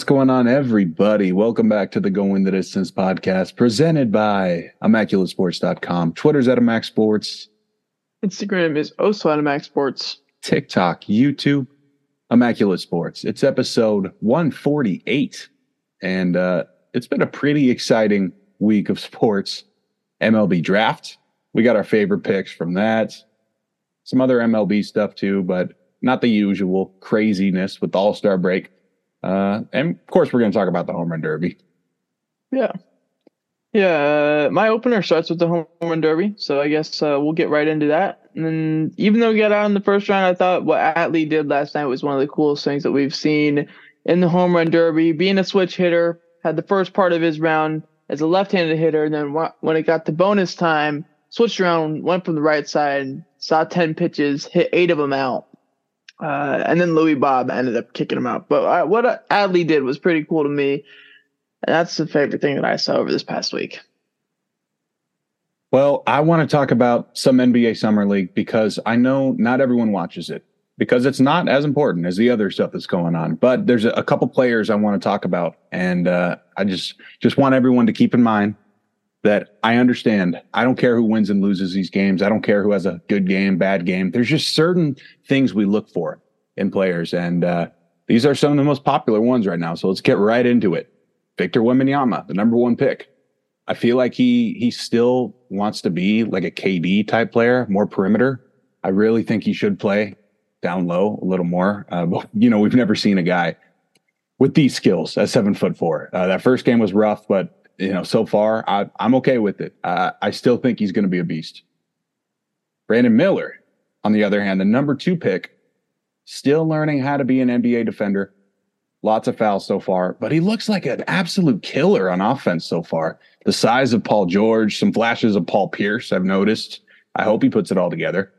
What's going on, everybody? Welcome back to the Going the Distance podcast presented by ImmaculateSports.com. Twitter's at Immac Sports. Instagram is also at TikTok, YouTube, Immaculate Sports. It's episode 148. And uh, it's been a pretty exciting week of sports. MLB draft. We got our favorite picks from that. Some other MLB stuff too, but not the usual craziness with the All Star break. Uh, and of course, we're going to talk about the home run derby. Yeah. Yeah. Uh, my opener starts with the home run derby. So I guess uh, we'll get right into that. And even though we got out in the first round, I thought what Adley did last night was one of the coolest things that we've seen in the home run derby. Being a switch hitter, had the first part of his round as a left handed hitter. And then when it got to bonus time, switched around, went from the right side, saw 10 pitches, hit eight of them out. Uh, and then Louis Bob ended up kicking him out. But uh, what Adley did was pretty cool to me. And that's the favorite thing that I saw over this past week. Well, I want to talk about some NBA Summer League because I know not everyone watches it because it's not as important as the other stuff that's going on. But there's a, couple players I want to talk about, and uh, I just just want everyone to keep in mind that I understand. I don't care who wins and loses these games. I don't care who has a good game, bad game. There's just certain things we look for in players. And uh, these are some of the most popular ones right now. So let's get right into it. Victor Wembanyama, the number one pick. I feel like he he still wants to be like a KD type player, more perimeter. I really think he should play down low a little more. Uh, but, you know, we've never seen a guy with these skills at seven foot four. Uh, that first game was rough, but you know, so far, I, am okay with it. Uh, I still think he's going to be a beast. Brandon Miller, on the other hand, the number two pick, still learning how to be an NBA defender. Lots of fouls so far, but he looks like an absolute killer on offense so far. The size of Paul George, some flashes of Paul Pierce, I've noticed. I hope he puts it all together.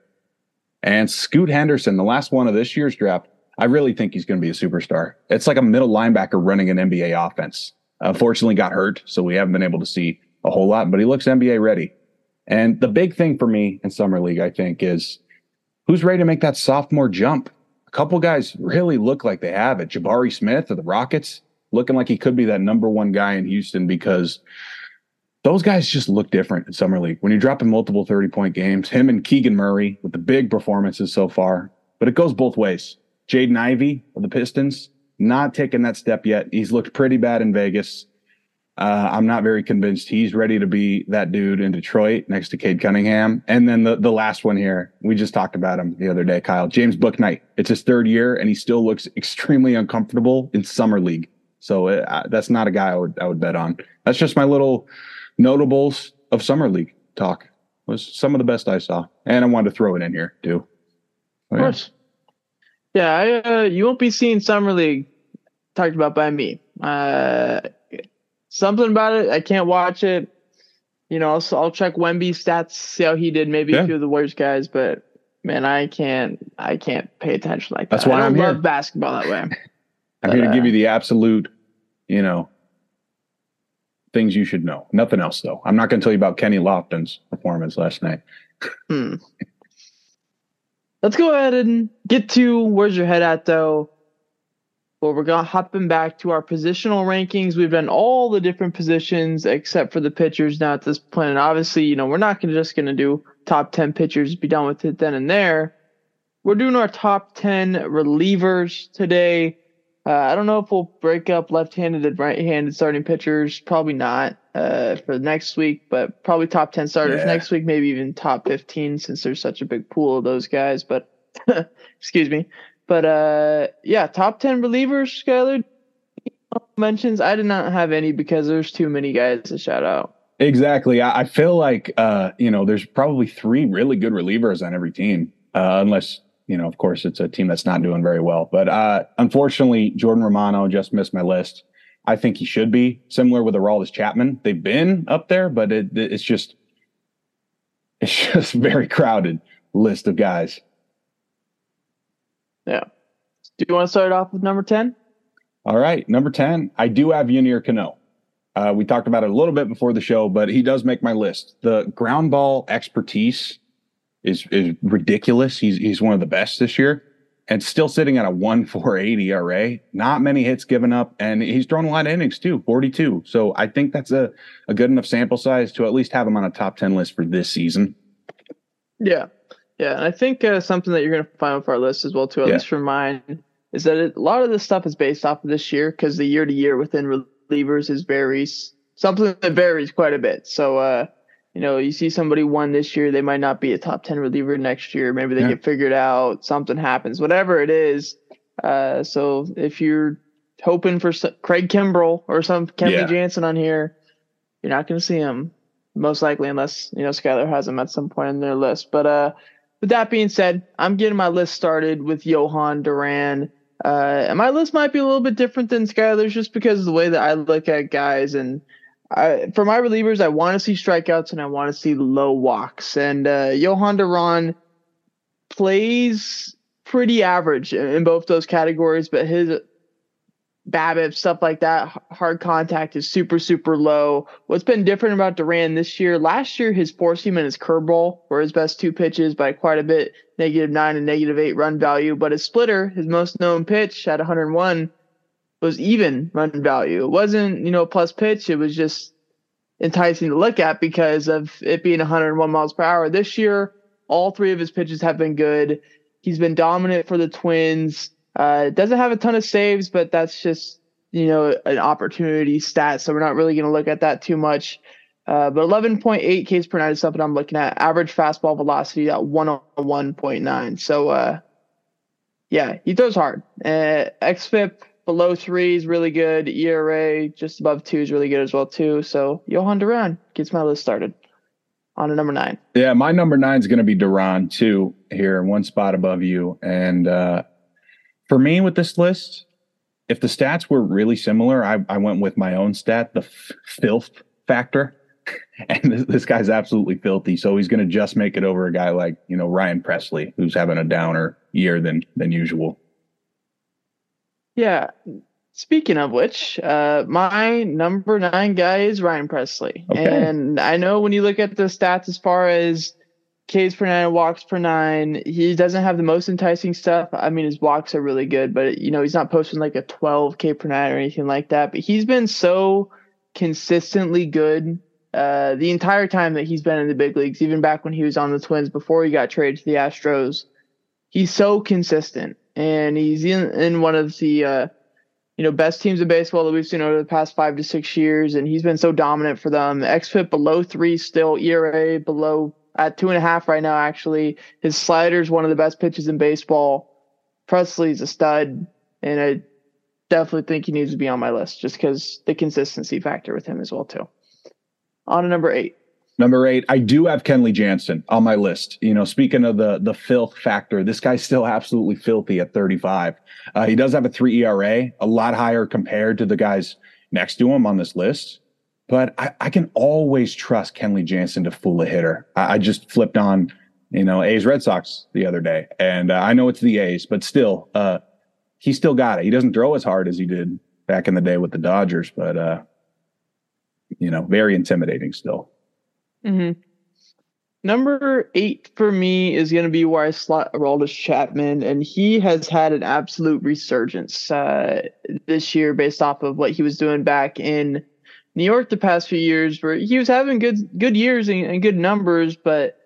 And Scoot Henderson, the last one of this year's draft, I really think he's going to be a superstar. It's like a middle linebacker running an NBA offense. Unfortunately, got hurt, so we haven't been able to see a whole lot. But he looks NBA ready. And the big thing for me in summer league, I think, is who's ready to make that sophomore jump. A couple guys really look like they have it. Jabari Smith of the Rockets looking like he could be that number one guy in Houston because those guys just look different in summer league. When you're dropping multiple 30 point games, him and Keegan Murray with the big performances so far, but it goes both ways. Jaden Ivey of the Pistons, not taking that step yet. He's looked pretty bad in Vegas. Uh, I'm not very convinced he's ready to be that dude in Detroit next to Cade Cunningham. And then the, the last one here, we just talked about him the other day, Kyle. James Bouknight. It's his third year, and he still looks extremely uncomfortable in summer league. So uh, that's not a guy I would I would bet on. That's just my little notables of summer league talk. Was some of the best I saw, and I wanted to throw it in here too. Oh, of course. Yeah, I, uh, you won't be seeing summer league talked about by me. Uh, something about it. I can't watch it. You know, I'll, I'll check Wemby's stats, see how he did. Maybe yeah. a few of the Warriors guys, but man, I can't. I can't pay attention like that. That's why I am love here. basketball that way. I'm but, here to uh, give you the absolute, you know, things you should know. Nothing else though. I'm not going to tell you about Kenny Lofton's performance last night. hmm. Let's go ahead and get to where's your head at though. Well, we're going to hopping back to our positional rankings. We've done all the different positions except for the pitchers now at this point. And obviously, you know, we're not gonna, just going to do top 10 pitchers, be done with it then and there. We're doing our top 10 relievers today. Uh, I don't know if we'll break up left handed and right handed starting pitchers. Probably not uh, for next week, but probably top 10 starters yeah. next week, maybe even top 15 since there's such a big pool of those guys. But excuse me. But uh, yeah, top ten relievers, Skyler mentions. I did not have any because there's too many guys to shout out. Exactly. I, I feel like uh, you know, there's probably three really good relievers on every team, uh, unless you know, of course, it's a team that's not doing very well. But uh, unfortunately, Jordan Romano just missed my list. I think he should be similar with Aroldis Chapman. They've been up there, but it, it's just it's just very crowded list of guys. Yeah. Do you want to start off with number 10? All right. Number 10, I do have Yennier Cano. Uh, we talked about it a little bit before the show, but he does make my list. The ground ball expertise is is ridiculous. He's he's one of the best this year. and still sitting at a 1.48 ERA. Not many hits given up, and he's thrown a lot of innings too, 42. So I think that's a, a good enough sample size to at least have him on a top 10 list for this season. Yeah. Yeah. And I think uh, something that you're going to find for our list as well, too, at yeah. least for mine, is that it, a lot of this stuff is based off of this year because the year to year within relievers is varies something that varies quite a bit. So, uh, you know, you see somebody won this year, they might not be a top 10 reliever next year. Maybe they yeah. get figured out, something happens, whatever it is. Uh, so if you're hoping for some, Craig Kimbrel or some Kenley yeah. Jansen on here, you're not going to see him most likely unless, you know, Skyler has him at some point in their list. But, uh, with that being said, I'm getting my list started with Jhoan Duran. Uh, and my list might be a little bit different than Skyler's just because of the way that I look at guys and I, for my relievers, I want to see strikeouts and I want to see low walks. And uh, Jhoan Duran plays pretty average in both those categories, but his BABIP, stuff like that, hard contact is super, super low. What's been different about Duran this year? Last year, his four seam and his curveball were his best two pitches by quite a bit, negative nine and negative eight run value. But his splitter, his most known pitch at 101, was even run value. It wasn't, you know, plus pitch. It was just enticing to look at because of it being 101 miles per hour. This year, all three of his pitches have been good. He's been dominant for the Twins. Uh, doesn't have a ton of saves, but that's just, you know, an opportunity stat. So we're not really going to look at that too much. Uh, but 11.8 Ks per nine is something I'm looking at. Average fastball velocity at 101.9. So, uh, yeah, he throws hard. Uh, XFIP below three is really good. ERA just above two is really good as well too. So Jhoan Duran gets my list started on a number nine. Yeah, my number nine is going to be Duran too here, in one spot above you. And uh, for me with this list, if the stats were really similar, I, I went with my own stat, the f- filth factor. And this, this guy's absolutely filthy, so he's going to just make it over a guy like you know Ryan Pressly, who's having a downer year than than usual. Yeah. Speaking of which, uh, my number nine guy is Ryan Pressly, Okay. And I know when you look at the stats as far as Ks per nine, walks per nine, he doesn't have the most enticing stuff. I mean, his walks are really good, but you know, he's not posting like a 12 K per nine or anything like that. But he's been so consistently good uh, the entire time that he's been in the big leagues, even back when he was on the Twins before he got traded to the Astros. He's so consistent and he's in, in one of the uh, you know best teams in baseball that we've seen over the past five to six years, and he's been so dominant for them. XFIP below three still, ERA below at two and a half right now. Actually, his slider is one of the best pitches in baseball. Pressly's a stud, and I definitely think he needs to be on my list just because the consistency factor with him as well too. On to number eight. Number eight, I do have Kenley Jansen on my list. You know, speaking of the the filth factor, this guy's still absolutely filthy at 35. Uh, he does have a three ERA, a lot higher compared to the guys next to him on this list. But I, I can always trust Kenley Jansen to fool a hitter. I, I, just flipped on, you know, A's Red Sox the other day, and uh, I know it's the A's, but still, uh, he still got it. He doesn't throw as hard as he did back in the day with the Dodgers, but uh, you know, very intimidating still. Mm-hmm. Number eight for me is going to be where I slot Aroldis Chapman, and he has had an absolute resurgence uh, this year based off of what he was doing back in New York the past few years, where he was having good good years and, and good numbers, but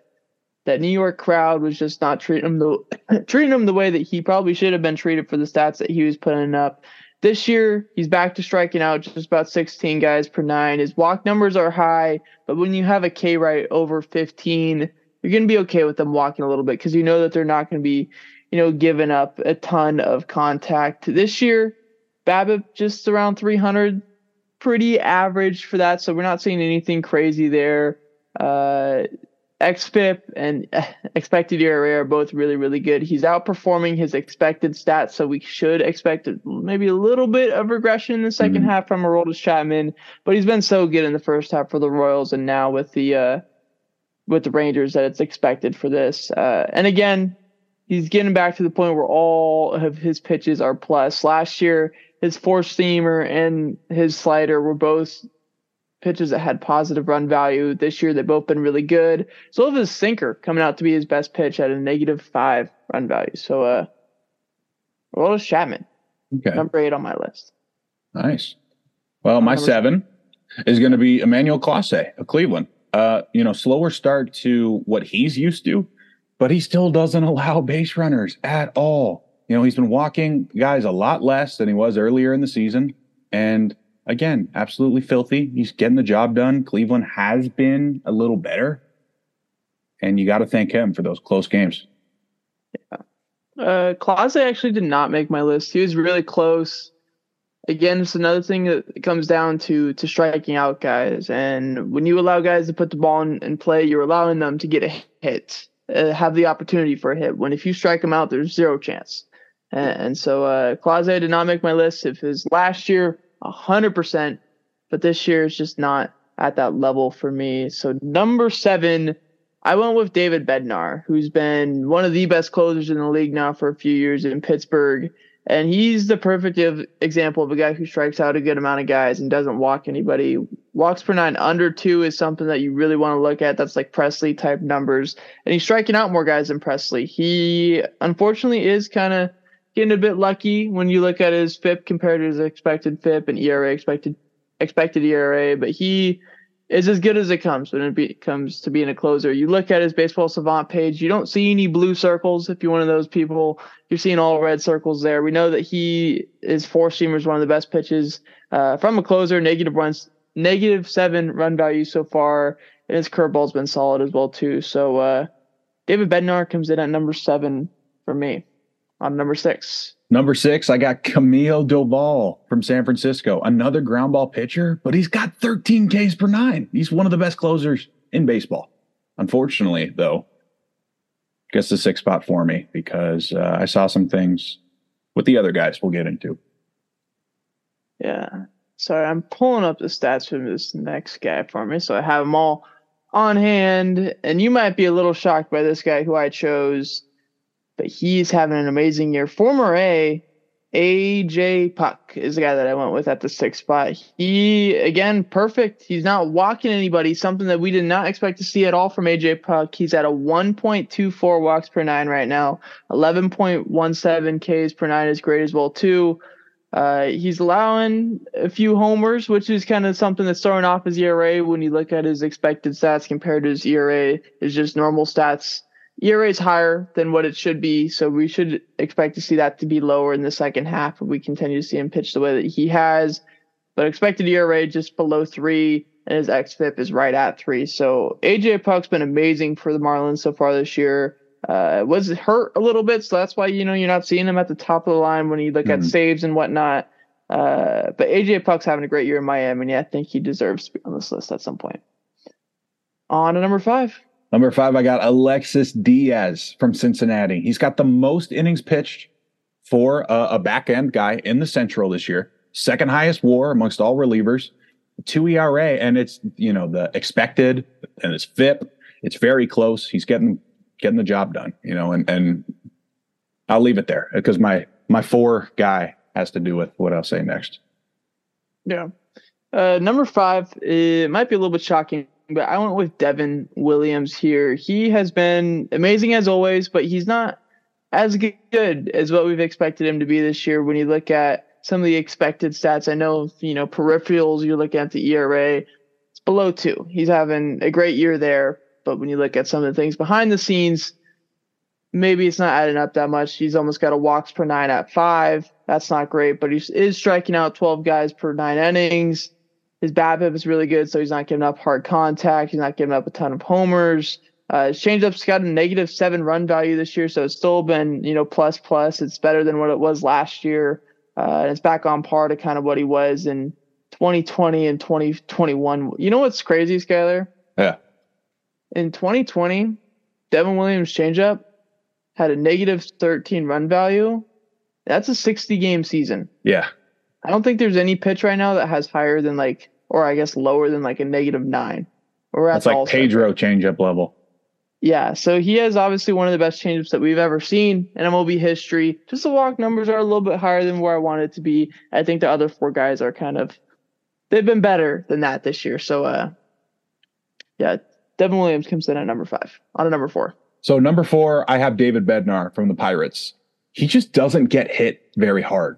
that New York crowd was just not treating him the treating him the way that he probably should have been treated for the stats that he was putting up. This year, he's back to striking out just about 16 guys per nine. His walk numbers are high, but when you have a K rate over 15, you're going to be okay with them walking a little bit because you know that they're not going to be, you know, giving up a ton of contact. This year, BABIP just around 300, pretty average for that. So we're not seeing anything crazy there. Uh, XFIP and expected ERA are both really, really good. He's outperforming his expected stats, so we should expect maybe a little bit of regression in the 2nd mm-hmm. half from Aroldis Chapman. But he's been so good in the first half for the Royals, and now with the uh, with the Rangers that it's expected for this. Uh, and again, he's getting back to the point where all of his pitches are plus. Last year, his four seamer and his slider were both pitches that had positive run value. This year, they've both been really good. So his sinker coming out to be his best pitch at a negative five run value. So, uh, Aroldis Chapman, Okay. number eight on my list. Nice. Well, my Number seven is going to be Emmanuel Clase of Cleveland. Uh, you know, slower start to what he's used to, but he still doesn't allow base runners at all. You know, he's been walking guys a lot less than he was earlier in the season. And again, absolutely filthy. He's getting the job done. Cleveland has been a little better. And you got to thank him for those close games. Uh, Clase actually did not make my list. He was really close. Again, it's another thing that comes down to to striking out guys. And when you allow guys to put the ball in, in play, you're allowing them to get a hit, uh, have the opportunity for a hit. When if you strike them out, there's zero chance. And, so uh, did not make my list. If his last year, hundred percent, but this year is just not at that level for me. So number seven. I went with David Bednar, who's been one of the best closers in the league now for a few years in Pittsburgh. And he's the perfect example of a guy who strikes out a good amount of guys and doesn't walk anybody. Walks per nine under two is something that you really want to look at. That's like Pressly type numbers. And he's striking out more guys than Pressly. He unfortunately is kind of getting a bit lucky when you look at his FIP compared to his expected FIP and ERA expected expected ERA, but he is as good as it comes when it be, comes to being a closer. You look at his baseball savant page, you don't see any blue circles. If you're one of those people, you're seeing all red circles there. We know that he is four seamers, one of the best pitches uh, from a closer. Negative runs, negative seven run value so far, and his curveball's been solid as well too. So uh, David Bednar comes in at number seven for me. On number six. Number six, I got Camilo Doval from San Francisco, another ground ball pitcher, but he's got 13 Ks per nine. He's one of the best closers in baseball. Unfortunately, though, gets the six spot for me because uh, I saw some things with the other guys we'll get into. Yeah. Sorry, I'm pulling up the stats from this next guy for me, so I have them all on hand. And you might be a little shocked by this guy who I chose but he's having an amazing year. Former A, AJ Puk is the guy that I went with at the sixth spot. He again perfect. He's not walking anybody, something that we did not expect to see at all from AJ Puk. He's at a 1.24 walks per nine right now, 11.17 Ks per nine is great as well too. Uh, he's allowing a few homers, which is kind of something that's throwing off his ERA when you look at his expected stats compared to his ERA. Is just normal stats ERA is higher than what it should be, so we should expect to see that to be lower in the second half if we continue to see him pitch the way that he has. But expected ERA just below three, and his xFIP is right at three. So AJ Puk's been amazing for the Marlins so far this year. Uh, was hurt a little bit, so that's why you know you're not seeing him at the top of the line when you look mm-hmm. at saves and whatnot. Uh, but AJ Puk's having a great year in Miami, and yeah, I think he deserves to be on this list at some point. On to number five. Number five, I got Alexis Diaz from Cincinnati. He's got the most innings pitched for a, a back end guy in the Central this year. Second highest WAR amongst all relievers. Two ERA, and it's you know the expected and it's FIP. It's very close. He's getting getting the job done. You know, and and I'll leave it there because my my four guy has to do with what I'll say next. Yeah. Uh, number five, it might be a little bit shocking but I went with Devin Williams here. He has been amazing as always, but he's not as good as what we've expected him to be this year. When you look at some of the expected stats, I know you know peripherals. You're looking at the ERA; it's below two. He's having a great year there, but when you look at some of the things behind the scenes, maybe it's not adding up that much. He's almost got a walks per nine at five. That's not great, but he is striking out 12 guys per nine innings. His BABIP is really good, so he's not giving up hard contact. He's not giving up a ton of homers. Uh, his changeup's got a negative seven run value this year, so it's still been you know plus plus. It's better than what it was last year. Uh, and it's back on par to kind of what he was in 2020 and 2021. You know what's crazy, Skyler? Yeah. In 2020, Devin Williams changeup had a negative 13 run value. That's a 60 game season. Yeah. I don't think there's any pitch right now that has higher than like or I guess lower than like a negative nine. Or that's like Pedro changeup level. Yeah, so he has obviously one of the best changeups that we've ever seen in MLB history. Just the walk numbers are a little bit higher than where I wanted to be. I think the other four guys are kind of they've been better than that this year. So uh yeah, Devin Williams comes in at number five. On a number four. So number four, I have David Bednar from the Pirates. he just doesn't get hit very hard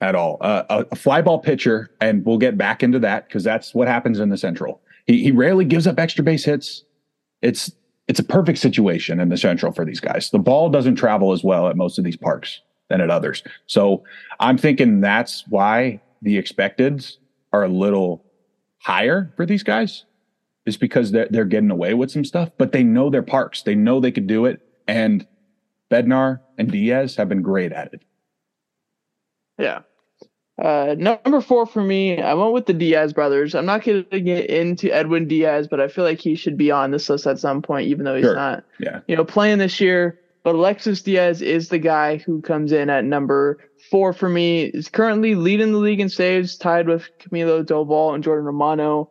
at all. Uh, a, a fly ball pitcher, and we'll get back into that because that's what happens in the Central. He he rarely gives up extra base hits. It's it's a perfect situation in the Central for these guys. The ball doesn't travel as well at most of these parks than at others. So I'm thinking that's why the expecteds are a little higher for these guys is because they're, they're getting away with some stuff, but they know their parks. They know they could do it. And Bednar and Diaz have been great at it. Yeah. Uh, number four for me, I went with the Diaz brothers. I'm not going to get into Edwin Diaz, but I feel like he should be on this list at some point, even though he's Sure. not, Yeah. you know, playing this year. But Alexis Diaz is the guy who comes in at number four for me. Is currently leading the league in saves, tied with Camilo Doval and Jordan Romano.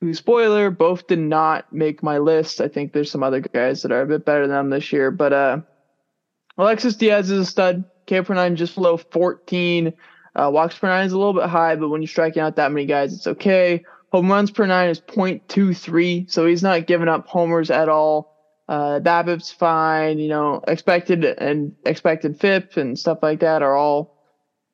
Who, spoiler, both did not make my list. I think there's some other guys that are a bit better than them this year, but uh, Alexis Diaz is a stud. K per nine just below 14. Uh, walks per nine is a little bit high, but when you're striking out that many guys, it's okay. Home runs per nine is 0.23, so he's not giving up homers at all. Uh, BABIP's fine, you know, expected and expected FIP and stuff like that are all,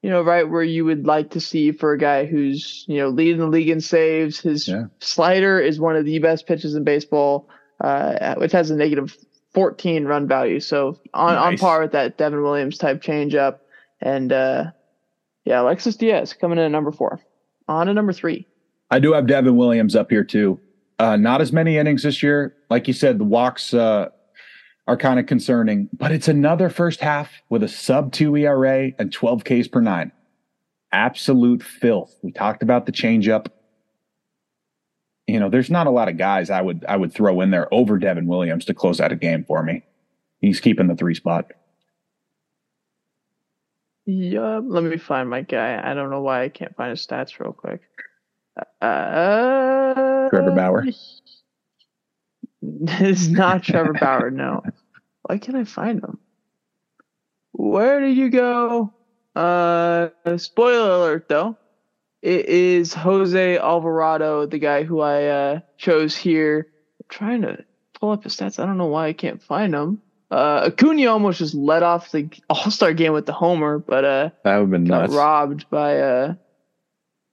you know, right where you would like to see for a guy who's, you know, leading the league in saves. His Yeah. slider is one of the best pitches in baseball, uh, which has a negative 14 run value. So on, on par with that Devin Williams type changeup. And, uh, yeah, Alexis Diaz coming in at number four. On to number three. I do have Devin Williams up here too. Uh, not as many innings this year. Like you said, the walks uh, are kind of concerning, but it's another first half with a sub two ERA and 12 Ks per nine. Absolute filth. We talked about the changeup. You know, there's not a lot of guys I would I would throw in there over Devin Williams to close out a game for me. He's keeping the three spot. Yeah, let me find my guy. I don't know why I can't find his stats real quick. Uh, Trevor Bauer? It's not Trevor Bauer, no. Why can't I find him? Where did you go? Uh, spoiler alert though. It is Jose Alvarado, the guy who I uh, chose here. I'm trying to pull up his stats. I don't know why I can't find him. Uh, Acuna almost just led off the All Star game with the homer, but uh, That would have been got nuts. robbed by uh,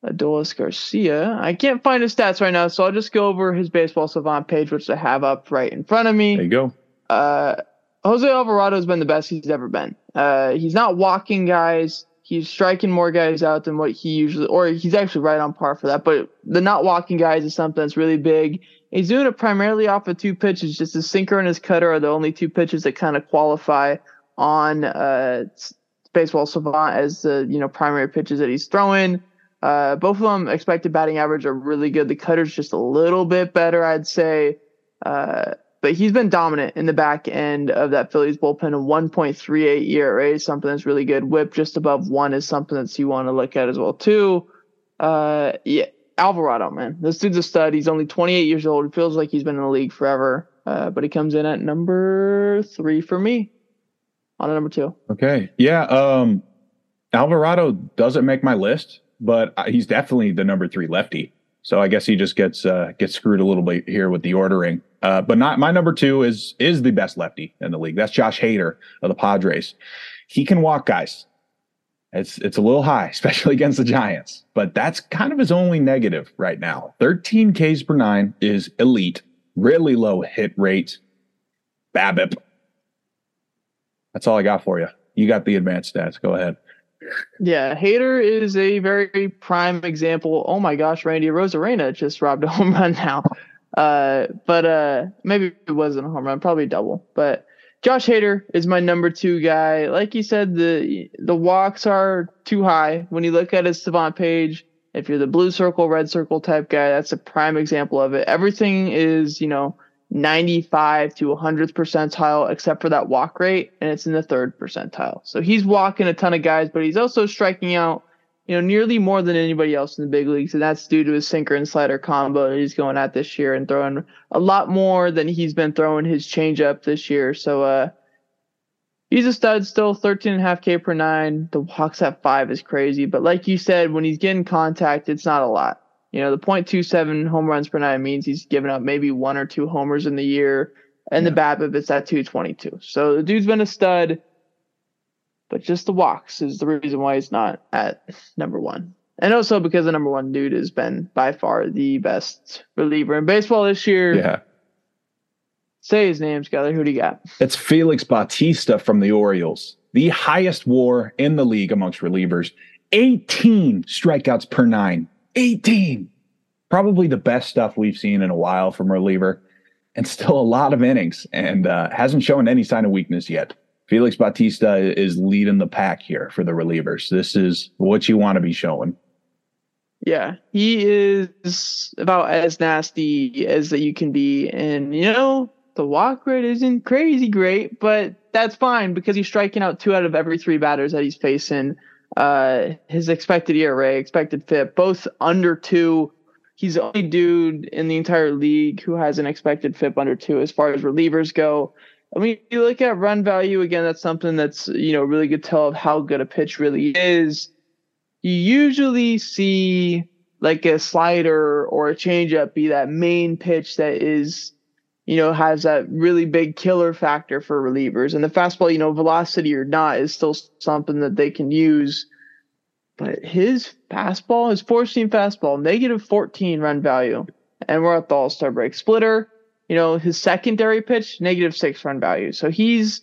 Adolis Garcia. I can't find his stats right now, so I'll just go over his baseball savant page, which I have up right in front of me There you go. uh, Jose Alvarado has been the best he's ever been. Uh, he's not walking guys. He's striking more guys out than what he usually, or he's actually right on par for that. But the not walking guys is something that's really big. He's doing it primarily off of two pitches. Just his sinker and his cutter are the only two pitches that kind of qualify on uh, baseball savant as the you know primary pitches that he's throwing. Uh, both of them expected batting average are really good. The cutter's just a little bit better, I'd say. Uh, but he's been dominant in the back end of that Phillies bullpen. A 1.38 ERA is something that's really good. Whip just above one is something that you want to look at as well too. Uh, yeah, Alvarado, man, this dude's a stud. He's only 28 years old. It feels like he's been in the league forever. Uh, but he comes in at number three for me. On to number two. Okay. Yeah. Um, Alvarado doesn't make my list, but he's definitely the number three lefty. So I guess he just gets uh, gets screwed a little bit here with the ordering. Uh, but not my number two is is the best lefty in the league. That's Josh Hader of the Padres. He can walk guys. It's it's a little high, especially against the Giants. But that's kind of his only negative right now. 13 Ks per nine is elite. Really low hit rate. BABIP. That's all I got for you. You got the advanced stats. Go ahead. Yeah, Hader is a very prime example. Oh my gosh, Randy Arozarena just robbed a home run now. Uh, but uh, maybe it wasn't a home run, probably double. But Josh Hader is my number two guy. Like you said, the the walks are too high. When you look at his savant page, if you're the blue circle, red circle type guy, that's a prime example of it. Everything is, you know, 95 to 100th percentile except for that walk rate and it's in the third percentile so he's walking a ton of guys but he's also striking out you know nearly more than anybody else in the big leagues and that's due to his sinker and slider combo that he's going at this year and throwing a lot more than he's been throwing his changeup this year so uh he's a stud still 13 and a half k per nine the walks at five is crazy but like you said when he's getting contact it's not a lot you know, the .27 home runs per nine means he's given up maybe one or two homers in the year, and the BABIP it's at 222. So the dude's been a stud. But just the walks is the reason why he's not at number one. And also because the number one dude has been by far the best reliever in baseball this year. Yeah. Say his name, Skyler. Who do you got? It's Felix Bautista from the Orioles, the highest WAR in the league amongst relievers. 18 strikeouts per nine. 18. Probably the best stuff we've seen in a while from reliever, and still a lot of innings, and uh, hasn't shown any sign of weakness yet. Felix Bautista is leading the pack here for the relievers. This is what you want to be showing. Yeah, he is about as nasty as that you can be, and you know the walk rate isn't crazy great, but that's fine because he's striking out two out of every three batters that he's facing. Uh, his expected ERA, expected FIP, both under two. He's the only dude in the entire league who has an expected FIP under two as far as relievers go. I mean, you look at run value again. That's something that's you know really good tell of how good a pitch really is. You usually see like a slider or a changeup be that main pitch that is you know, has that really big killer factor for relievers. And the fastball, you know, velocity or not, is still something that they can use. But his fastball, his four seam fastball, negative 14 run value. And we're at the All Star break. Splitter, you know, his secondary pitch, negative six run value. So he's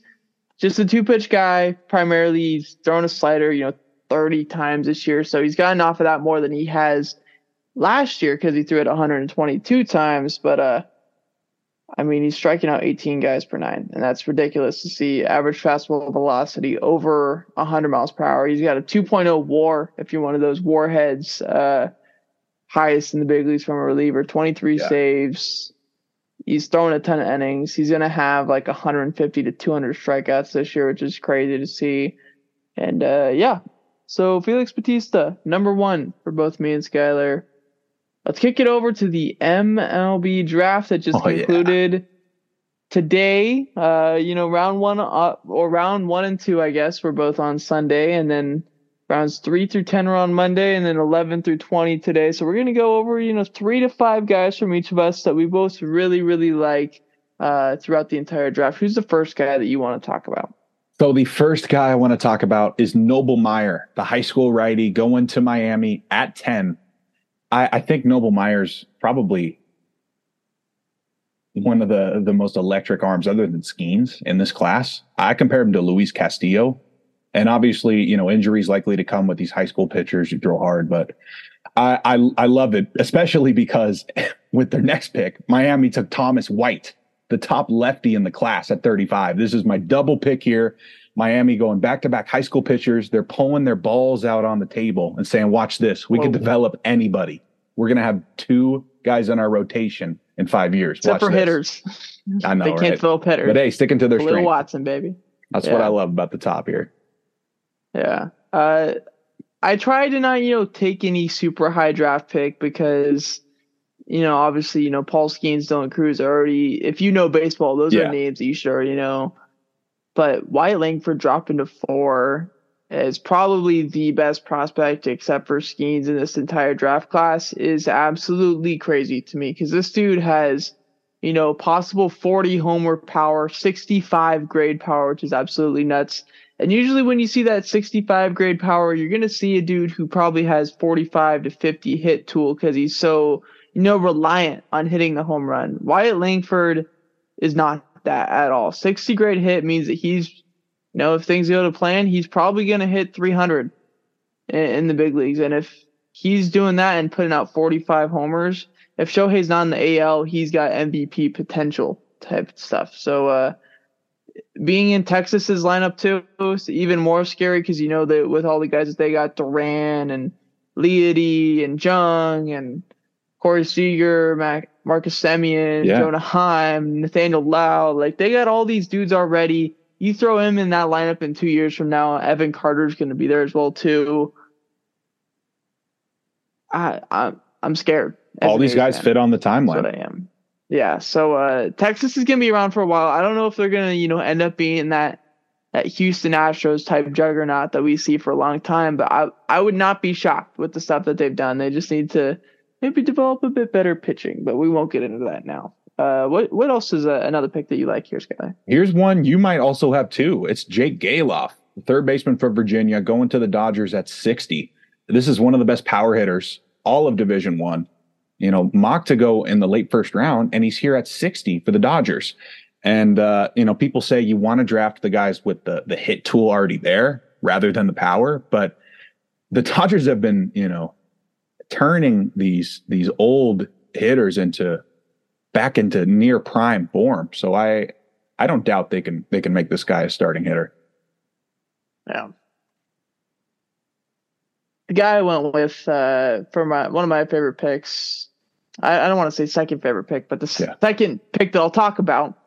just a two pitch guy. Primarily, he's thrown a slider, you know, 30 times this year. So he's gotten off of that more than he has last year because he threw it 122 times. But, uh, I mean, he's striking out 18 guys per nine, and that's ridiculous to see average fastball velocity over 100 miles per hour. He's got a 2.0 WAR if you're one of those warheads, uh, highest in the big leagues from a reliever. 23 yeah. saves. He's throwing a ton of innings. He's gonna have like 150 to 200 strikeouts this year, which is crazy to see. And uh, yeah, so Felix Bautista, number one for both me and Skyler. Let's kick it over to the MLB draft that just oh, concluded yeah. today. Uh, you know, round one uh, or round one and two, I guess, were both on Sunday, and then rounds three through ten are on Monday, and then eleven through twenty today. So we're gonna go over, you know, three to five guys from each of us that we both really, really like uh, throughout the entire draft. Who's the first guy that you want to talk about? So the first guy I want to talk about is Noble Meyer, the high school righty going to Miami at 10 I, I think Noble Meyer's probably one of the the most electric arms other than Skenes in this class. I compare him to Luis Castillo. And obviously, you know, injuries likely to come with these high school pitchers who throw hard, but I, I I love it, especially because with their next pick, Miami took Thomas White, the top lefty in the class at 35. This is my double pick here. Miami going back to back high school pitchers. They're pulling their balls out on the table and saying, watch this. We Whoa. can develop anybody. We're going to have two guys on our rotation in five years. Except watch for this. hitters. I know. they can't right? fill hitters. But hey, sticking to their strength. Watson, baby. That's yeah. what I love about the top here. Yeah. Uh, I try to not, you know, take any super high draft pick because, you know, obviously, you know, Paul Skenes, Dylan are already, if you know baseball, those yeah. are names that you should already know. But Wyatt Langford dropping to four is probably the best prospect except for Skenes in this entire draft class is absolutely crazy to me because this dude has, you know, possible 40 homer power, 65 grade power, which is absolutely nuts. And usually when you see that 65 grade power, you're going to see a dude who probably has 45 to 50 hit tool because he's so, you know, reliant on hitting the home run. Wyatt Langford is not that at all. 60 grade hit means that he's, you know, if things go to plan, he's probably going to hit 300 in, in, the big leagues. And if he's doing that and putting out 45 homers, if Shohei's not in the AL, he's got MVP potential type stuff. So, uh, being in Texas's lineup too is even more scary because you know that with all the guys that they got Duran and Leody and Jung and Corey Seager, Mac, Marcus Semien, yeah. Jonah Heim, Nathaniel Lowe. Like they got all these dudes already. You throw him in that lineup in two years from now, Evan Carter's going to be there as well too. I, I I'm scared. All these guys fan. fit on the timeline. That's what I am. Yeah. So uh, Texas is to be around for a while. I don't know if they're to you know end up being that that Houston Astros type juggernaut that we see for a long time. But I I would not be shocked with the stuff that they've done. They just need to maybe develop a bit better pitching, but we won't get into that now. Uh, what what else is uh, another pick that you like here, Sky? Here's one you might also have too. It's Jake Gelof, third baseman for Virginia, going to the Dodgers at 60. This is one of the best power hitters, all of Division One. You know, mock to go in the late first round, and he's here at 60 for the Dodgers. And uh, you know, people say you want to draft the guys with the the hit tool already there rather than the power, but the Dodgers have been, you know, turning these these old hitters into back into near prime form. So I I don't doubt they can they can make this guy a starting hitter. Yeah. The guy I went with uh, for my one of my favorite picks. I, I don't want to say second favorite pick, but the yeah. second pick that I'll talk about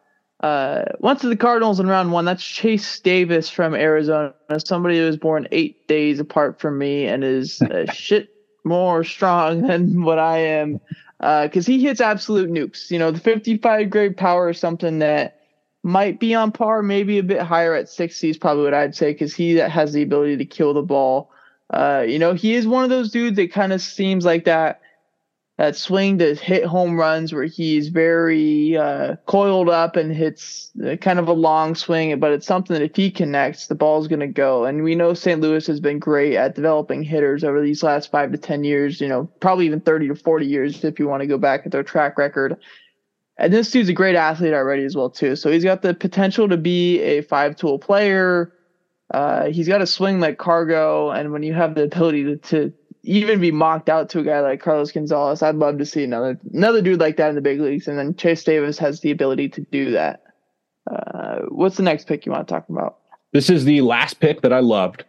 uh, went to the Cardinals in round one. That's Chase Davis from Arizona, somebody who was born eight days apart from me and is a shit more strong than what I am because uh, he hits absolute nukes. You know, the 55 grade power is something that might be on par, maybe a bit higher at 60 is probably what I'd say because he has the ability to kill the ball. Uh, you know, he is one of those dudes that kind of seems like that that swing to hit home runs where he's very uh, coiled up and hits uh, kind of a long swing, but it's something that if he connects, the ball's going to go. And we know St. Louis has been great at developing hitters over these last five to 10 years, you know, probably even 30 to 40 years if you want to go back at their track record. And this dude's a great athlete already as well, too. So he's got the potential to be a five tool player. Uh, he's got a swing like CarGo. And when you have the ability to, to even be mocked out to a guy like Carlos Gonzalez. I'd love to see another another dude like that in the big leagues. And then Chase Davis has the ability to do that. Uh, what's the next pick you want to talk about? This is the last pick that I loved,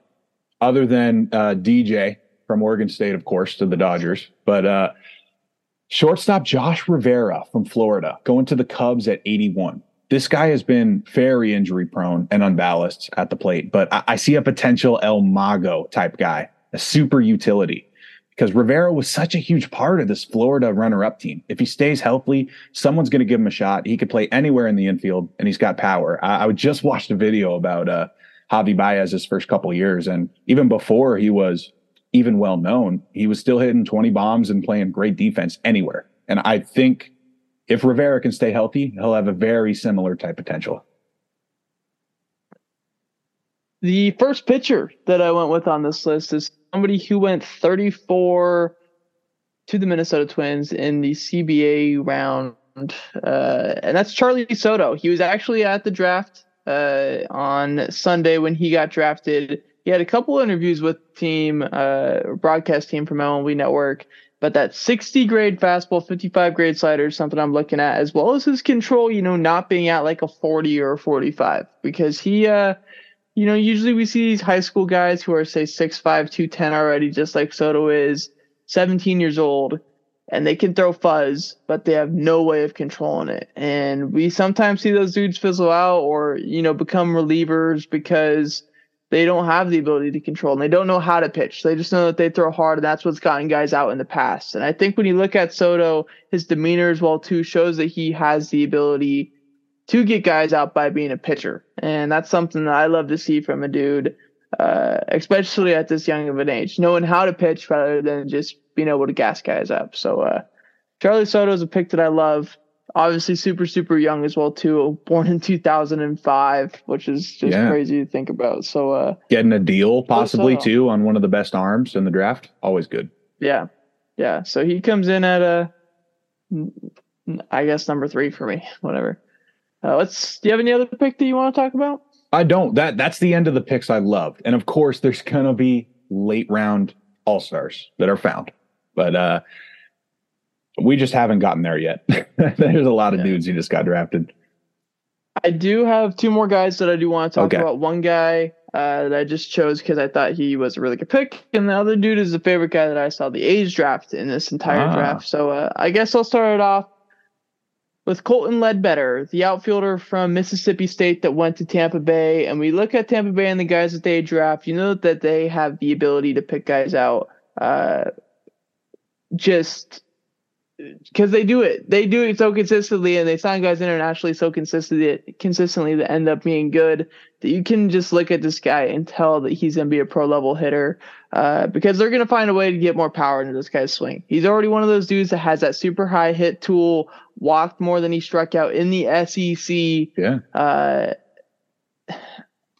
other than uh, DJ from Oregon State, of course, to the Dodgers. But uh, shortstop Josh Rivera from Florida going to the Cubs at 81. This guy has been very injury prone and unbalanced at the plate, but I, I see a potential El Mago type guy a super utility because Rivera was such a huge part of this Florida runner up team. If he stays healthy, someone's going to give him a shot. He could play anywhere in the infield and he's got power. I, I just watched a video about uh, Javi Baez his first couple years. And even before he was even well known, he was still hitting 20 bombs and playing great defense anywhere. And I think if Rivera can stay healthy, he'll have a very similar type potential. The first pitcher that I went with on this list is somebody who went 34 to the Minnesota Twins in the CBA round, uh, and that's Charlee Soto. He was actually at the draft uh, on Sunday when he got drafted. He had a couple interviews with team uh, broadcast team from MLB Network, but that 60 grade fastball, 55 grade slider is something I'm looking at, as well as his control. You know, not being at like a 40 or a 45 because he uh, you know, usually we see these high school guys who are say 6'5, 210 already, just like Soto is, 17 years old, and they can throw fuzz, but they have no way of controlling it. And we sometimes see those dudes fizzle out or, you know, become relievers because they don't have the ability to control and they don't know how to pitch. They just know that they throw hard and that's what's gotten guys out in the past. And I think when you look at Soto, his demeanor as well too shows that he has the ability to get guys out by being a pitcher. And that's something that I love to see from a dude, uh, especially at this young of an age, knowing how to pitch rather than just being able to gas guys up. So, uh, Charlee Soto is a pick that I love. Obviously, super, super young as well, too. Born in 2005, which is just yeah. crazy to think about. So, uh, getting a deal possibly too on one of the best arms in the draft, always good. Yeah. Yeah. So he comes in at a, I guess, number three for me, whatever. Uh, let's. Do you have any other pick that you want to talk about? I don't. That that's the end of the picks I loved, and of course, there's gonna be late round all stars that are found, but uh, we just haven't gotten there yet. there's a lot of yeah. dudes who just got drafted. I do have two more guys that I do want to talk okay. about. One guy uh, that I just chose because I thought he was a really good pick, and the other dude is the favorite guy that I saw the A's draft in this entire ah. draft. So uh, I guess I'll start it off with Colton Ledbetter, the outfielder from Mississippi State that went to Tampa Bay, and we look at Tampa Bay and the guys that they draft, you know that they have the ability to pick guys out uh, just because they do it. They do it so consistently, and they sign guys internationally so consistently, consistently that end up being good. That you can just look at this guy and tell that he's going to be a pro level hitter, uh, because they're going to find a way to get more power into this guy's swing. He's already one of those dudes that has that super high hit tool, walked more than he struck out in the SEC. Yeah. Uh,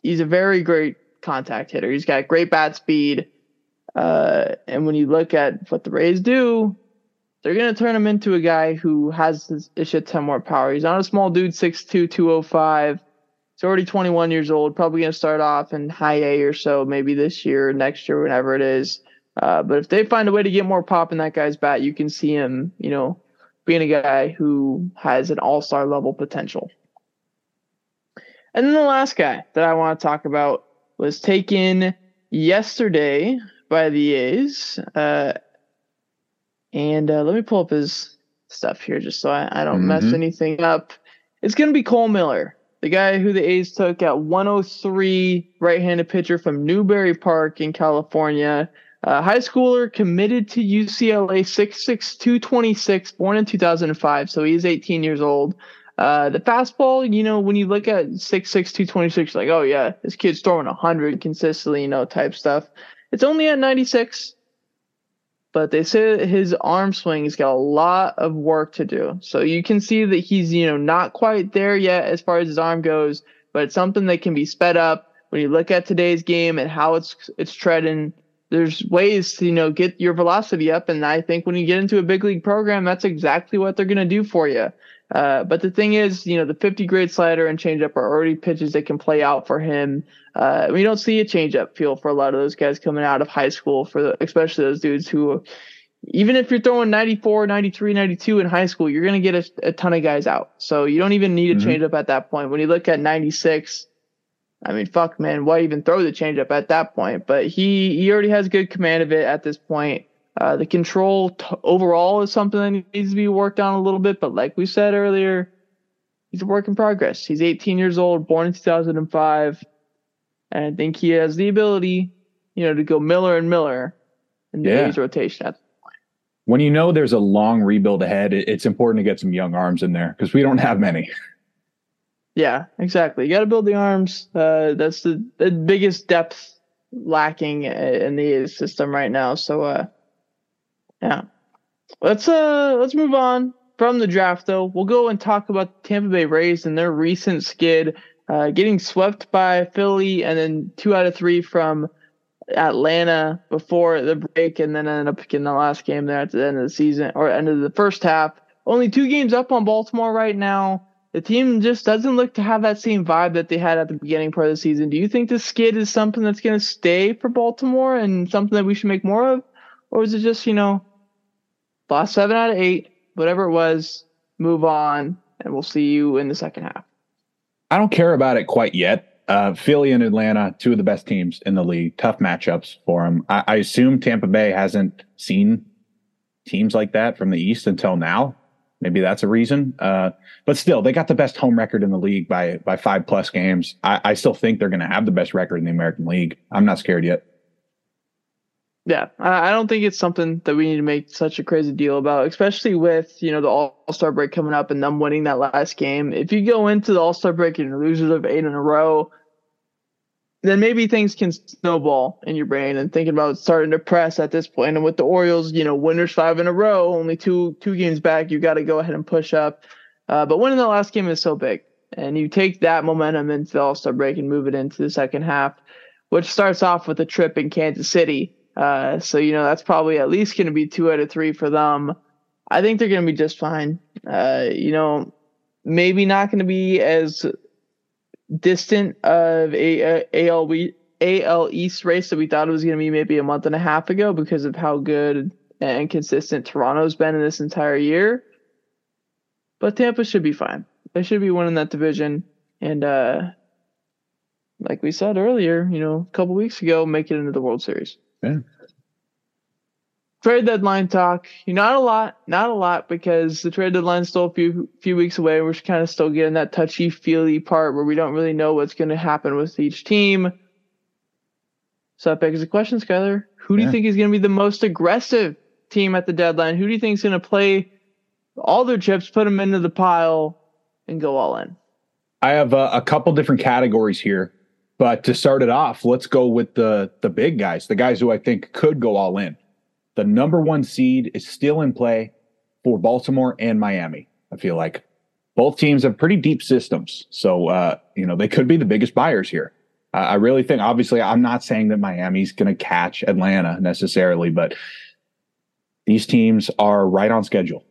he's a very great contact hitter. He's got great bat speed. Uh, and when you look at what the Rays do, they're going to turn him into a guy who has a shit ton more power. He's not a small dude, 6'2, 205. He's already 21 years old, probably going to start off in high A or so, maybe this year, next year, whenever it is. Uh, but if they find a way to get more pop in that guy's bat, you can see him, you know, being a guy who has an all star level potential. And then the last guy that I want to talk about was taken yesterday by the A's. Uh, and uh, let me pull up his stuff here just so I, I don't mm-hmm. mess anything up. It's going to be Cole Miller, the guy who the A's took at 103, right handed pitcher from Newbury Park in California. Uh, high schooler committed to UCLA, 6'6, 226, born in 2005. So he's 18 years old. Uh, the fastball, you know, when you look at 6'6, 226, like, oh, yeah, this kid's throwing 100 consistently, you know, type stuff. It's only at 96, but they say his arm swing has got a lot of work to do. So you can see that he's, you know, not quite there yet as far as his arm goes, but it's something that can be sped up. When you look at today's game and how it's it's treading, there's ways to, you know, get your velocity up. And I think when you get into a big league program, that's exactly what they're to do for you. Uh, but the thing is, you know, the 50 grade slider and changeup are already pitches that can play out for him. Uh, we don't see a changeup feel for a lot of those guys coming out of high school, for the, especially those dudes who, even if you're throwing 94, 93, 92 in high school, you're going to get a, a, ton of guys out. So you don't even need a mm-hmm. changeup at that point. When you look at 96, I mean, fuck, man, why even throw the changeup at that point? But he he already has good command of it at this point. Uh, the control t- overall is something that needs to be worked on a little bit, but like we said earlier, he's a work in progress. He's 18 years old, born in 2005, and I think he has the ability, you know, to go Miller and Miller in the yeah. rotation at when you know there's a long rebuild ahead, it's important to get some young arms in there because we don't have many. Yeah, exactly. You got to build the arms. Uh, that's the, the biggest depth lacking in the system right now. So, uh, yeah. Let's uh let's move on from the draft though. We'll go and talk about the Tampa Bay Rays and their recent skid, uh, getting swept by Philly and then two out of three from Atlanta before the break, and then ended up getting the last game there at the end of the season or end of the first half. Only two games up on Baltimore right now. The team just doesn't look to have that same vibe that they had at the beginning part of the season. Do you think the skid is something that's going to stay for Baltimore and something that we should make more of? Or is it just, you know, Lost seven out of eight, whatever it was, move on, and we'll see you in the second half. I don't care about it quite yet. Uh, Philly and Atlanta, two of the best teams in the league. Tough matchups for them. I, I assume Tampa Bay hasn't seen teams like that from the East until now. Maybe that's a reason. Uh, but still, they got the best home record in the league by by five plus games. I, I still think they're going to have the best record in the American League. I'm not scared yet. Yeah, I don't think it's something that we need to make such a crazy deal about, especially with you know the All Star break coming up and them winning that last game. If you go into the All Star break and losers of eight in a row, then maybe things can snowball in your brain and thinking about starting to press at this point. And with the Orioles, you know, winners five in a row, only two two games back, you got to go ahead and push up. Uh, but winning the last game is so big, and you take that momentum into the All Star break and move it into the second half, which starts off with a trip in Kansas City uh, so you know that's probably at least going to be two out of three for them. I think they're going to be just fine. Uh, you know, maybe not going to be as distant of a, a AL AL East race that we thought it was going to be maybe a month and a half ago because of how good and consistent Toronto's been in this entire year. But Tampa should be fine. They should be winning that division, and uh, like we said earlier, you know, a couple weeks ago, make it into the World Series. Yeah. Trade deadline talk. You Not a lot, not a lot, because the trade deadline's still a few few weeks away. We're kind of still getting that touchy feely part where we don't really know what's going to happen with each team. So that begs the question, Skyler. Who do yeah. you think is going to be the most aggressive team at the deadline? Who do you think is going to play all their chips, put them into the pile, and go all in? I have a, a couple different categories here. But to start it off, let's go with the the big guys, the guys who I think could go all in. The number one seed is still in play for Baltimore and Miami. I feel like both teams have pretty deep systems, so uh, you know they could be the biggest buyers here. I really think, obviously, I'm not saying that Miami's going to catch Atlanta necessarily, but these teams are right on schedule.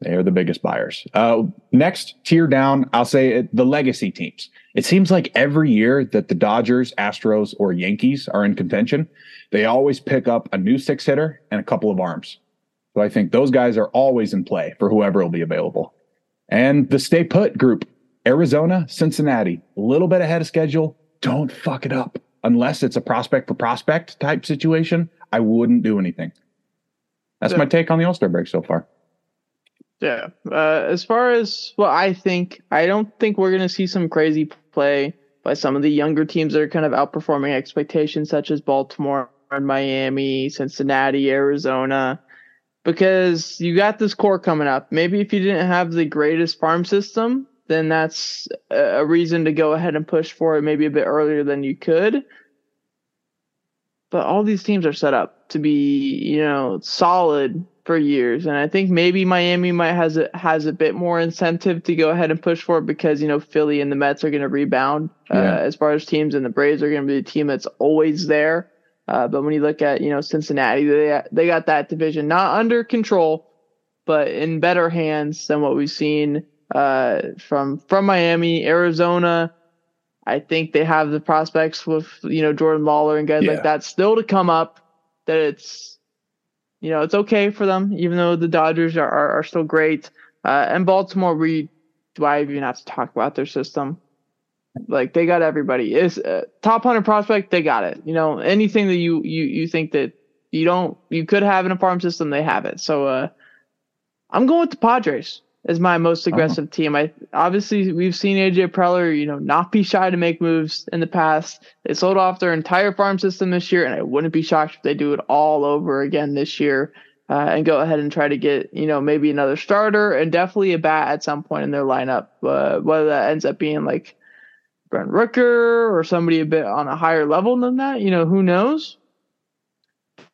They are the biggest buyers. Uh, next tier down, I'll say it, the legacy teams. It seems like every year that the Dodgers, Astros, or Yankees are in contention, they always pick up a new six hitter and a couple of arms. So I think those guys are always in play for whoever will be available. And the stay put group, Arizona, Cincinnati, a little bit ahead of schedule. Don't fuck it up. Unless it's a prospect for prospect type situation, I wouldn't do anything. That's yeah. my take on the All Star break so far. Yeah. Uh, as far as what I think, I don't think we're going to see some crazy play by some of the younger teams that are kind of outperforming expectations, such as Baltimore and Miami, Cincinnati, Arizona, because you got this core coming up. Maybe if you didn't have the greatest farm system, then that's a reason to go ahead and push for it maybe a bit earlier than you could. But all these teams are set up to be, you know, solid for years, and I think maybe Miami might has a, has a bit more incentive to go ahead and push for it because you know Philly and the Mets are going to rebound uh, yeah. as far as teams, and the Braves are going to be the team that's always there. Uh, but when you look at you know Cincinnati, they they got that division not under control, but in better hands than what we've seen uh, from from Miami, Arizona. I think they have the prospects with you know Jordan Lawlar and guys yeah. like that still to come up. That it's you know, it's okay for them, even though the Dodgers are, are, are still great. Uh, and Baltimore, we I even have to talk about their system? Like they got everybody. Is uh, top hundred prospect, they got it. You know, anything that you you you think that you don't you could have in a farm system, they have it. So uh, I'm going with the Padres is my most oh. aggressive oh. team. I obviously we've seen AJ Preller, you know, not be shy to make moves in the past. They sold off their entire farm system this year, and I wouldn't be shocked if they do it all over again this year. Uh, and go ahead and try to get, you know, maybe another starter and definitely a bat at some point in their lineup. Uh, whether that ends up being like Brent Rooker or somebody a bit on a higher level than that, you know, who knows?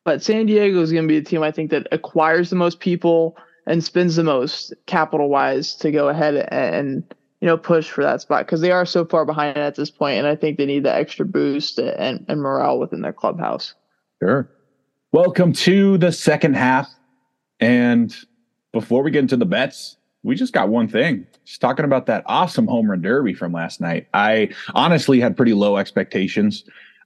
But San Diego is going to be the team I think that acquires the most people and spends the most capital wise to go ahead and you know push for that spot because they are so far behind at this point, and I think they need that extra boost and, and morale within their clubhouse. Sure. Welcome to the second half, and before we get into the bets, we just got one thing. Just talking about that awesome home run derby from last night. I honestly had pretty low expectations.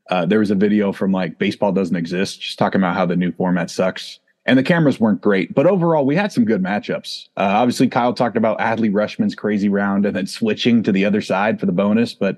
Uh, there was a video from like baseball doesn't exist, just talking about how the new format sucks and the cameras weren't great, but overall we had some good matchups. Uh, obviously, Kyle talked about Adley Rutschman's crazy round and then switching to the other side for the bonus, but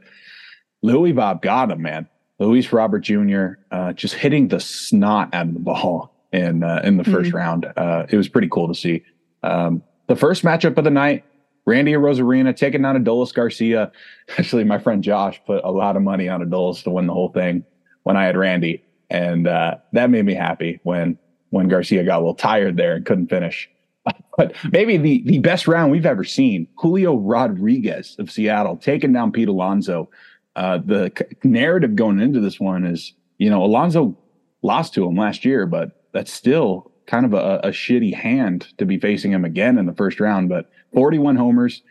Louis Bob got him, man. Luis Robert Jr. Uh, just hitting the snot out of the ball in uh, in the 1st mm-hmm. round. Uh, it was pretty cool to see. Um, the first matchup of the night, Randy Arozarena taking down Adolis Garcia. Actually, my friend Josh put a lot of money on Adolis to win the whole thing when I had Randy, and uh, that made me happy when when Garcia got a little tired there and couldn't finish. But maybe the, the best round we've ever seen, Julio Rodriguez of Seattle taking down Pete Alonso. Uh, the c- narrative going into this one is, you know, Alonso lost to him last year, but that's still kind of a, a shitty hand to be facing him again in the first round. But 41 homers,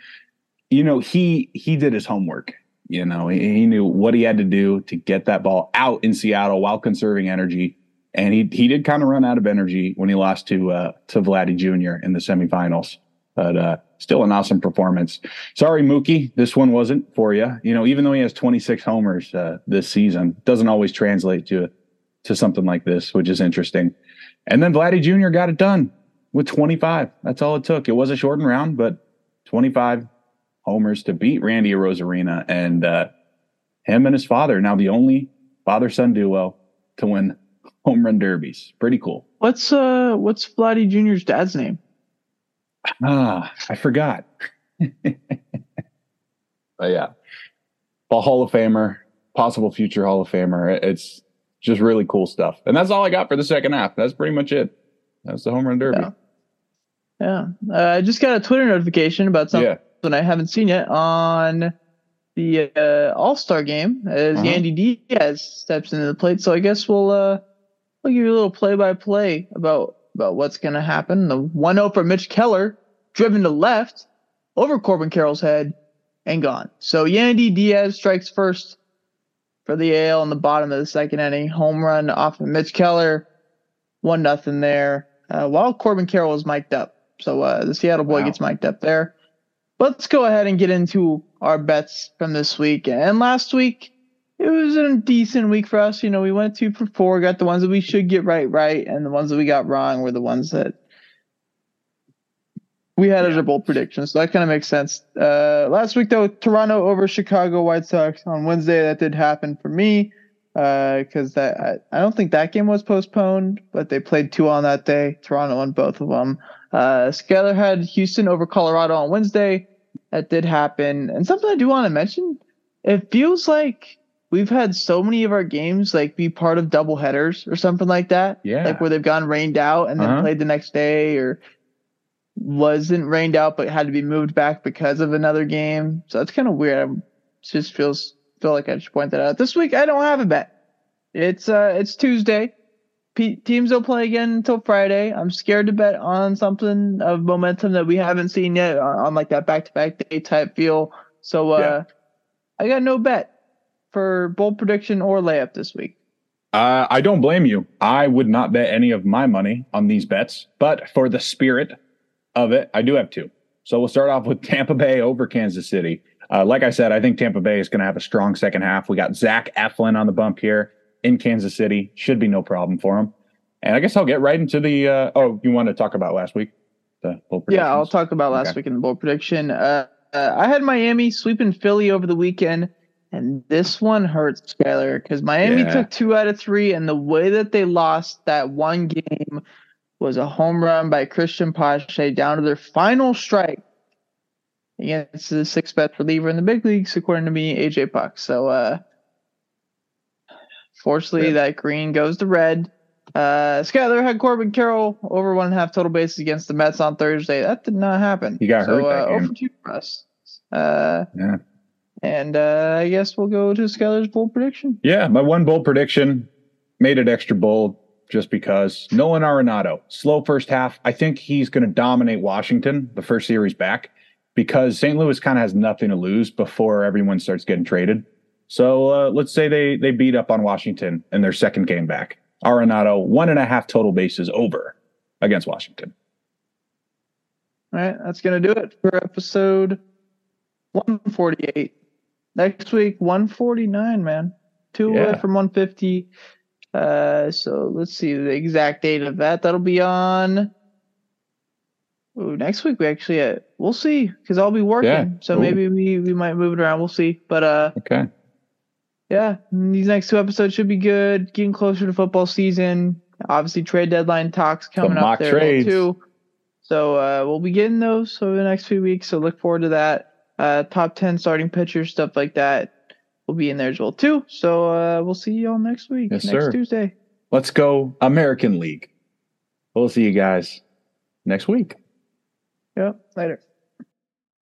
you know, he he did his homework. You know, he, he knew what he had to do to get that ball out in Seattle while conserving energy and he he did kind of run out of energy when he lost to uh, to Vladdy Jr. in the semifinals. But uh, still an awesome performance. Sorry, Mookie, this one wasn't for you. You know, even though he has 26 homers uh, this season, doesn't always translate to to something like this, which is interesting. And then Vladdy Jr. got it done with 25. That's all it took. It was a shortened round, but 25 homers to beat Randy Arozarena and uh, him and his father now the only father son duo to win home run derbies. Pretty cool. What's uh what's Vladdy Jr.'s dad's name? Ah, I forgot. but yeah. A Hall of Famer, possible future Hall of Famer. It's just really cool stuff. And that's all I got for the second half. That's pretty much it. That's the home run derby. Yeah. yeah. Uh, I just got a Twitter notification about something yeah. I haven't seen yet on the uh, All Star game as uh-huh. Yandy Diaz steps into the plate. So I guess we'll uh, I'll give you a little play by play about about what's going to happen. The 1 0 for Mitch Keller, driven to left over Corbin Carroll's head and gone. So Yandy Diaz strikes first. for the AL in the bottom of the second inning. Home run off of Mitch Keller. One nothing there. Uh, while Corbin Carroll was mic'd up. So uh, the Seattle boy wow. gets mic'd up there. Let's go ahead and get into our bets from this week. And last week, it was a decent week for us. You know, we went two for four, got the ones that we should get right, right, and the ones that we got wrong were the ones that we had as a bold prediction. So that kind of makes sense. Uh, last week, though, Toronto over Chicago White Sox on Wednesday. That did happen for me because uh, that I, I, don't think that game was postponed, but they played two on that day. Toronto won both of them. Uh, Skyler had Houston over Colorado on Wednesday. That did happen. And something I do want to mention, it feels like we've had so many of our games like be part of double headers or something like that. Yeah. Like where they've gone rained out and then uh-huh. played the next day or wasn't rained out but had to be moved back because of another game. So that's kind of weird. I just feels feel like I should point that out. This week I don't have a bet. It's uh it's Tuesday. P- teams don't play again until Friday. I'm scared to bet on something of momentum that we haven't seen yet on, on like that back to back day type feel. So uh yeah. I got no bet for bold prediction or layup this week. Uh, I don't blame you. I would not bet any of my money on these bets, but for the spirit of it, I do have two. So we'll start off with Tampa Bay over Kansas City. Uh, like I said, I think Tampa Bay is going to have a strong second half. We got Zach Eflin on the bump here in Kansas City. Should be no problem for him. And I guess I'll get right into the. Uh, oh, you want to talk about last week? The yeah, I'll talk about last okay. week in the bold prediction. Uh, uh, I had Miami sweeping Philly over the weekend, and this one hurts Skyler because Miami yeah. took two out of three, and the way that they lost that one game was a home run by Cristian Pache down to their final strike against the sixth best reliever in the big leagues, according to me, AJ Puk. So, uh, fortunately, yeah. that green goes to red. Uh, Skyler had Corbin Carroll over one and a half total bases against the Mets on Thursday. That did not happen. He got so, hurt. That uh, game. Over two for us. Uh, yeah. And uh, I guess we'll go to Skyler's bold prediction. Yeah, my one bold prediction made it extra bold just because Nolan Arenado, slow first half. I think he's going to dominate Washington the first series back because St. Louis kind of has nothing to lose before everyone starts getting traded. So uh, let's say they they beat up on Washington in their second game back. Arenado one and a half total bases over against Washington. All right, that's gonna do it for episode 148. Next week, 149, man. Two yeah. away from 150. Uh, so let's see the exact date of that. That'll be on. Ooh, next week we actually uh, we'll see because I'll be working, yeah. so Ooh. maybe we we might move it around. We'll see, but uh, okay, yeah, these next two episodes should be good. Getting closer to football season. Obviously, trade deadline talks coming up there trades. too. So uh, we'll be getting those over the next few weeks. So look forward to that. Uh, top ten starting pitchers, stuff like that will be in there as well too. So uh, we'll see you all next week, yes, next sir. Tuesday. Let's go American League. We'll see you guys next week. Yep. Later.